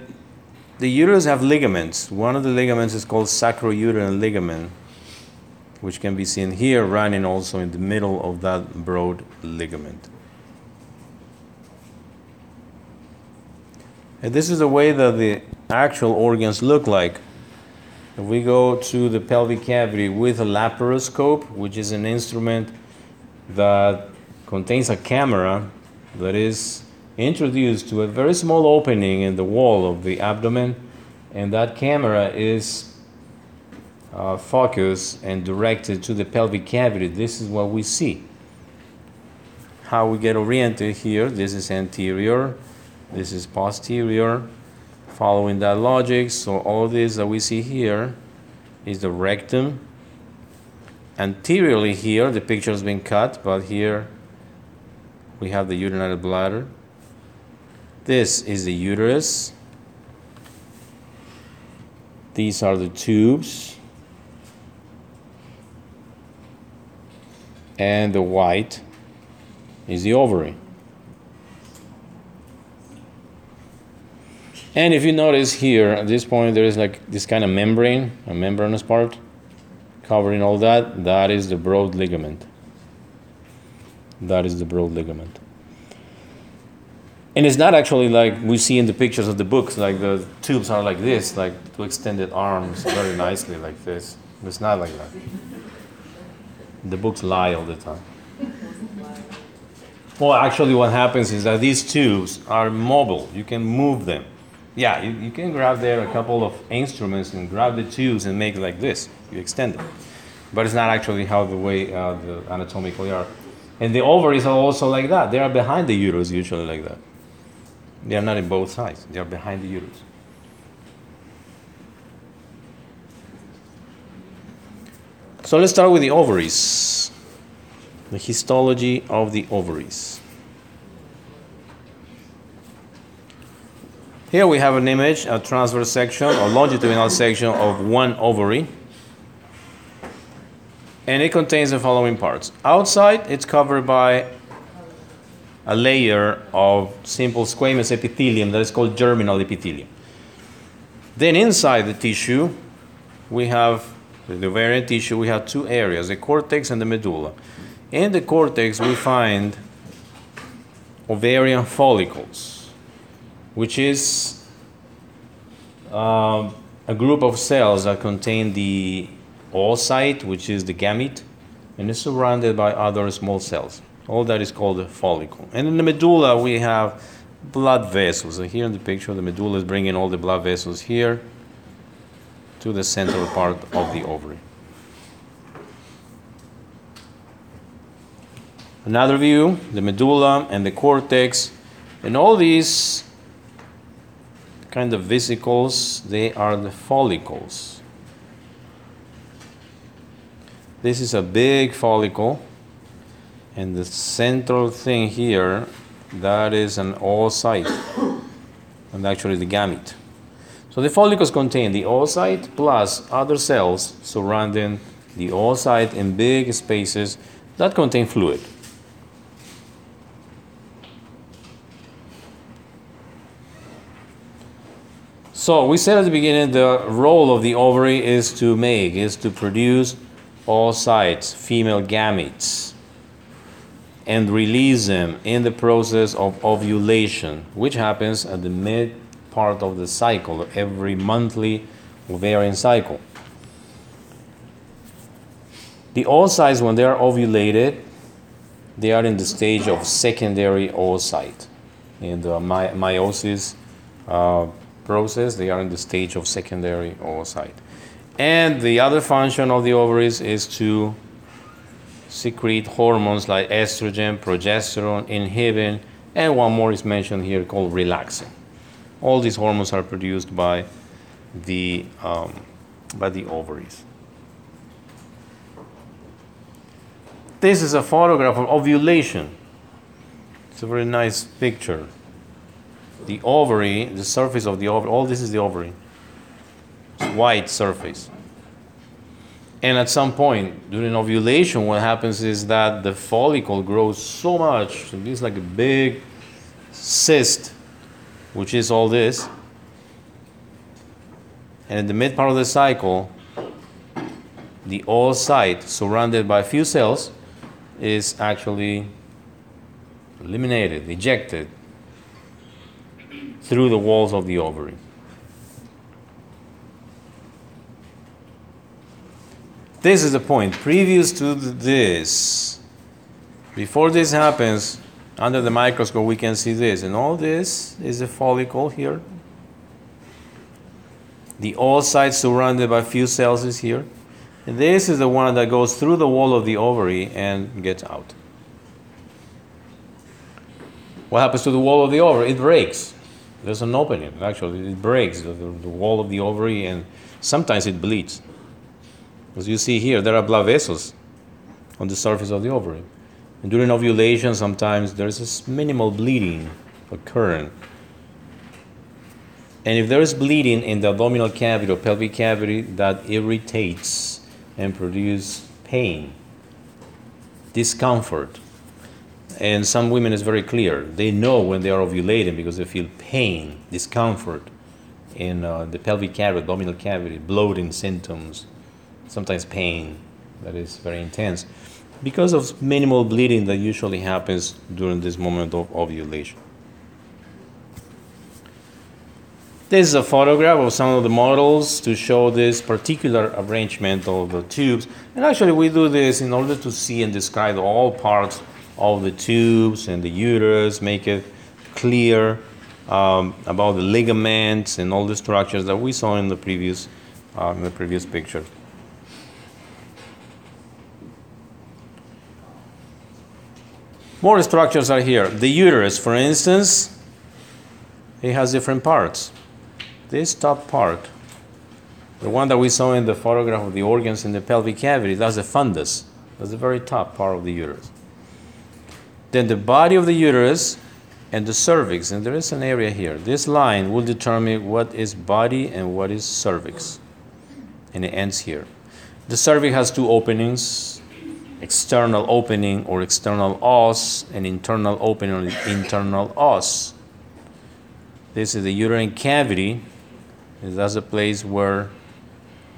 the uterus have ligaments. One of the ligaments is called sacrouterine ligament, which can be seen here running also in the middle of that broad ligament. And this is the way that the actual organs look like. If we go to the pelvic cavity with a laparoscope, which is an instrument that contains a camera that is introduced to a very small opening in the wall of the abdomen, and that camera is uh, focused and directed to the pelvic cavity. This is what we see. How we get oriented here this is anterior, this is posterior. Following that logic, so all this that we see here is the rectum. Anteriorly here, the picture has been cut, but here we have the urinary bladder. This is the uterus. These are the tubes. And the white is the ovary. And if you notice here, at this point, there is like this kind of membrane, a membranous part, covering all that. That is the broad ligament. That is the broad ligament. And it's not actually like we see in the pictures of the books, like the tubes are like this, like two extended arms very nicely like this. It's not like that. The books lie all the time. Well, actually, what happens is that these tubes are mobile. You can move them. Yeah, you, you can grab there a couple of instruments and grab the tubes and make it like this. You extend them. But it's not actually how the way uh, the anatomically are. And the ovaries are also like that. They are behind the uterus, usually like that. They are not in both sides. They are behind the uterus. So let's start with the ovaries. The histology of the ovaries. Here we have an image, a transverse section or longitudinal section of one ovary. And it contains the following parts. Outside, it's covered by a layer of simple squamous epithelium that is called germinal epithelium. Then inside the tissue, we have the ovarian tissue, we have two areas, the cortex and the medulla. In the cortex, we find ovarian follicles, which is um, a group of cells that contain the oocyte, which is the gamete, and is surrounded by other small cells. All that is called a follicle. And in the medulla, we have blood vessels. So here in the picture, the medulla is bringing all the blood vessels here to the central part of the ovary. Another view, the medulla and the cortex, and all these kind of vesicles, they are the follicles. This is a big follicle, and the central thing here, that is an oocyte, and actually the gamete. So the follicles contain the oocyte plus other cells surrounding the oocyte in big spaces that contain fluid. So we said at the beginning the role of the ovary is to make, is to produce oocytes, female gametes, and release them in the process of ovulation, which happens at the mid part of the cycle, every monthly ovarian cycle. The oocytes, when they are ovulated, they are in the stage of secondary oocyte. In the meiosis uh, process, they are in the stage of secondary oocyte. And the other function of the ovaries is to secrete hormones like estrogen, progesterone, inhibin, and one more is mentioned here called relaxin. All these hormones are produced by the, um, by the ovaries. This is a photograph of ovulation. It's a very nice picture. The ovary, the surface of the ovary, all this is the ovary. It's white surface. And at some point during ovulation, what happens is that the follicle grows so much, it's like a big cyst which is all this. And in the mid part of the cycle, the oocyte surrounded by a few cells is actually eliminated, ejected through the walls of the ovary. This is the point. Previous to this, before this happens, under the microscope we can see this. And all this is a follicle here. The oocyte surrounded by few cells is here. And this is the one that goes through the wall of the ovary and gets out. What happens to the wall of the ovary it breaks there's an opening actually it breaks the, the, wall of the ovary and sometimes it bleeds as you see here there are blood vessels on the surface of the ovary and during ovulation, sometimes there's this minimal bleeding occurring. And if there is bleeding in the abdominal cavity or pelvic cavity, that irritates and produces pain, discomfort. And some women is very clear. They know when they are ovulating because they feel pain, discomfort in uh, the pelvic cavity, abdominal cavity, bloating symptoms, sometimes pain that is very intense because of minimal bleeding that usually happens during this moment of ovulation. This is a photograph of some of the models to show this particular arrangement of the tubes. And actually, we do this in order to see and describe all parts all the tubes and the uterus, make it clear um, about the ligaments and all the structures that we saw in the previous, uh, in the previous picture. More structures are here. The uterus, for instance, it has different parts. This top part, the one that we saw in the photograph of the organs in the pelvic cavity, that's the fundus. That's the very top part of the uterus. Then the body of the uterus and the cervix, and there is an area here. This line will determine what is body and what is cervix. And it ends here. The cervix has two openings external opening or external os, and internal opening or internal os. This is the uterine cavity. That's a place where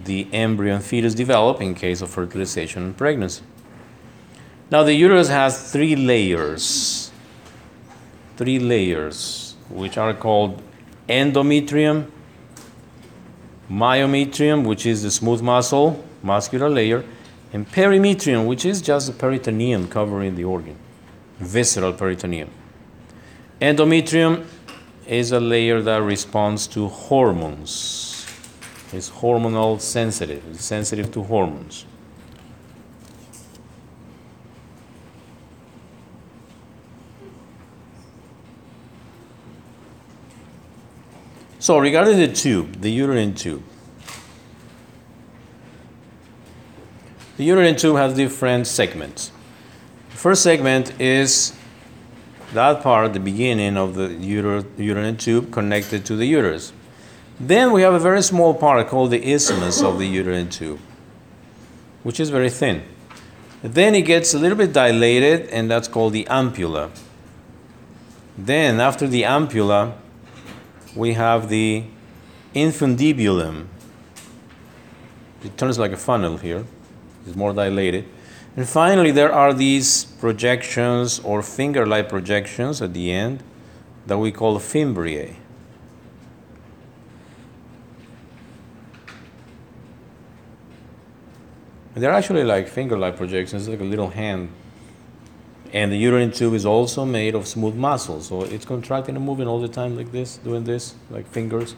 the embryo and fetus develop in case of fertilization and pregnancy. Now, the uterus has three layers. Three layers, which are called endometrium, myometrium, which is the smooth muscle, muscular layer, and perimetrium, which is just the peritoneum covering the organ, visceral peritoneum. Endometrium is a layer that responds to hormones. It's hormonal sensitive, it's sensitive to hormones. So, regarding the tube, the uterine tube, the uterine tube has different segments. The first segment is that part, the beginning of the uter- uterine tube connected to the uterus. Then we have a very small part called the isthmus of the uterine tube, which is very thin. Then it gets a little bit dilated, and that's called the ampulla. Then, after the ampulla, we have the infundibulum. It turns like a funnel here, it's more dilated. And finally, there are these projections or finger like projections at the end that we call fimbriae. They're actually like finger like projections, like a little hand. And the uterine tube is also made of smooth muscle, so it's contracting and moving all the time like this, doing this, like fingers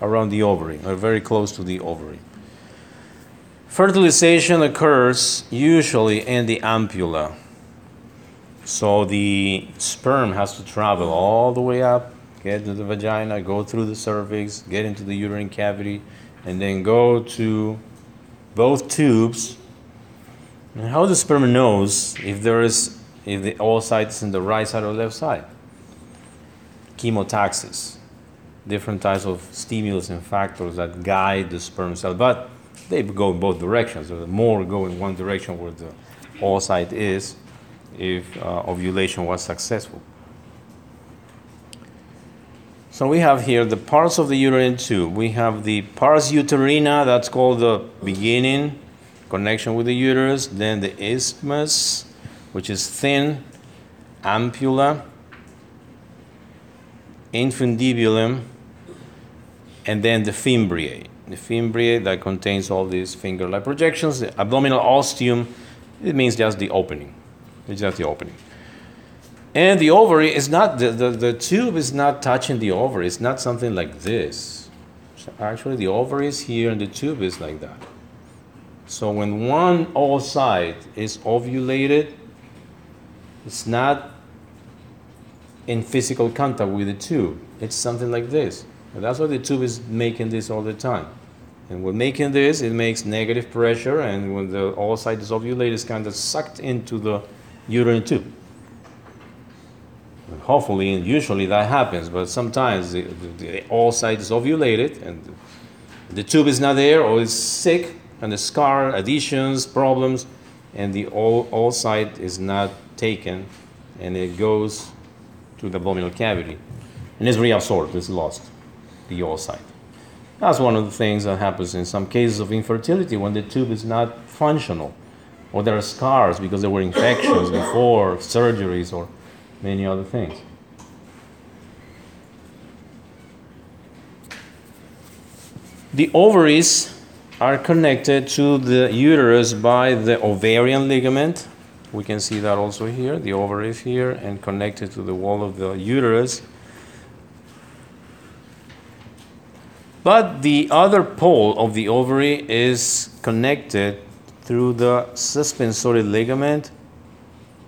around the ovary, or very close to the ovary. Fertilization occurs usually in the ampulla. So the sperm has to travel all the way up, get into the vagina, go through the cervix, get into the uterine cavity, and then go to both tubes. And how the sperm knows if there is if the oocyte is in the right side or left side? Chemotaxis, different types of stimulus and factors that guide the sperm cell, but they go in both directions. The more go in one direction where the oocyte is, if uh, ovulation was successful. So we have here the parts of the uterine tube. We have the pars uterina, that's called the beginning connection with the uterus. Then the isthmus, which is thin, ampulla, infundibulum, and then the fimbriae. The fimbriae that contains all these finger-like projections. The abdominal ostium, it means just the opening. It's just the opening. And the ovary is not, the, the, the tube is not touching the ovary. It's not something like this. Actually, the ovary is here and the tube is like that. So when one oocyte is ovulated, it's not in physical contact with the tube. It's something like this. And that's why the tube is making this all the time. And when making this, it makes negative pressure, and when the oocyte is ovulated, it's kind of sucked into the uterine tube. And hopefully, and usually that happens, but sometimes the, the, the oocyte is ovulated and the tube is not there or is sick, and the scar, adhesions, problems, and the oocyte is not taken, and it goes to the abdominal cavity and is reabsorbed, it's lost, the oocyte. That's one of the things that happens in some cases of infertility when the tube is not functional, or there are scars because there were infections before, surgeries, or many other things. The ovaries are connected to the uterus by the ovarian ligament, We can see that also here. The ovary is here and connected to the wall of the uterus. But the other pole of the ovary is connected through the suspensory ligament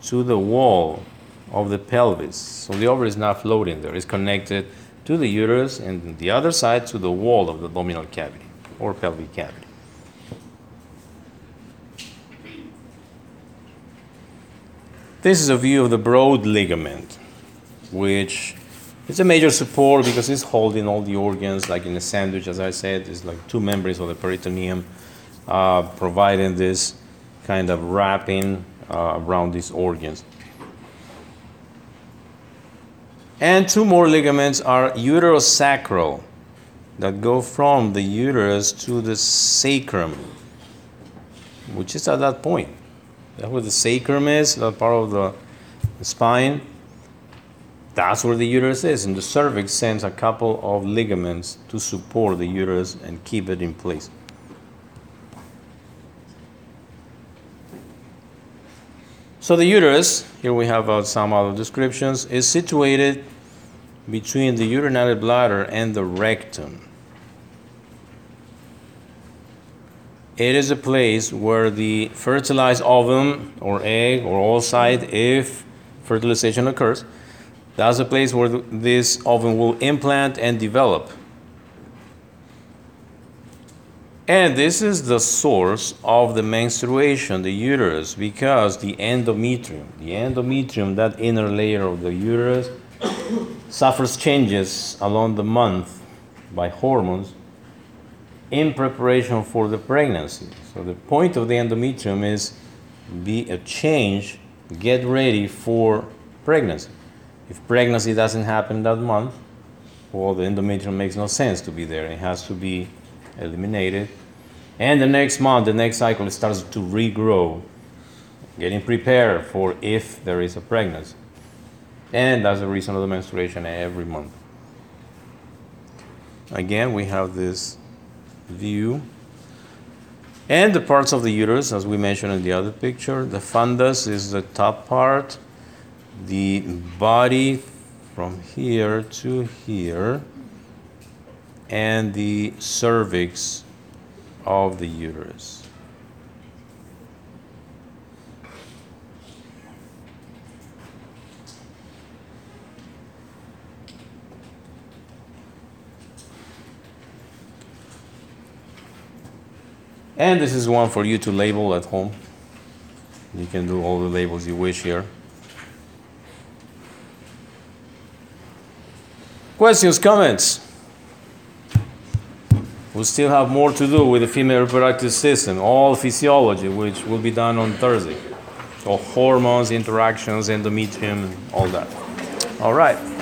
to the wall of the pelvis. So the ovary is not floating there, it's connected to the uterus and the other side to the wall of the abdominal cavity or pelvic cavity. This is a view of the broad ligament, which is a major support because it's holding all the organs, like in a sandwich, as I said, it's like two membranes of the peritoneum, uh, providing this kind of wrapping uh, around these organs. And two more ligaments are uterosacral that go from the uterus to the sacrum, which is at that point. That's where the sacrum is, that part of the spine. That's where the uterus is, and the cervix sends a couple of ligaments to support the uterus and keep it in place. So the uterus, here we have uh, some other descriptions, is situated between the urinary bladder and the rectum. It is a place where the fertilized ovum or egg or oocyte, if fertilization occurs, that's a place where this ovum will implant and develop. And this is the source of the menstruation, the uterus, because the endometrium, the endometrium, that inner layer of the uterus, suffers changes along the month by hormones in preparation for the pregnancy. So the point of the endometrium is be a change, get ready for pregnancy. If pregnancy doesn't happen that month, well, the endometrium makes no sense to be there. It has to be eliminated. And the next month, the next cycle, starts to regrow, getting prepared for if there is a pregnancy. And that's the reason of the menstruation every month. Again, we have this view. And the parts of the uterus, as we mentioned in the other picture, the fundus is the top part, the body from here to here, and the cervix of the uterus. And this is one for you to label at home. You can do all the labels you wish here. Questions, comments? We still have more to do with the female reproductive system, all physiology, which will be done on Thursday. So hormones, interactions, endometrium, all that. All right.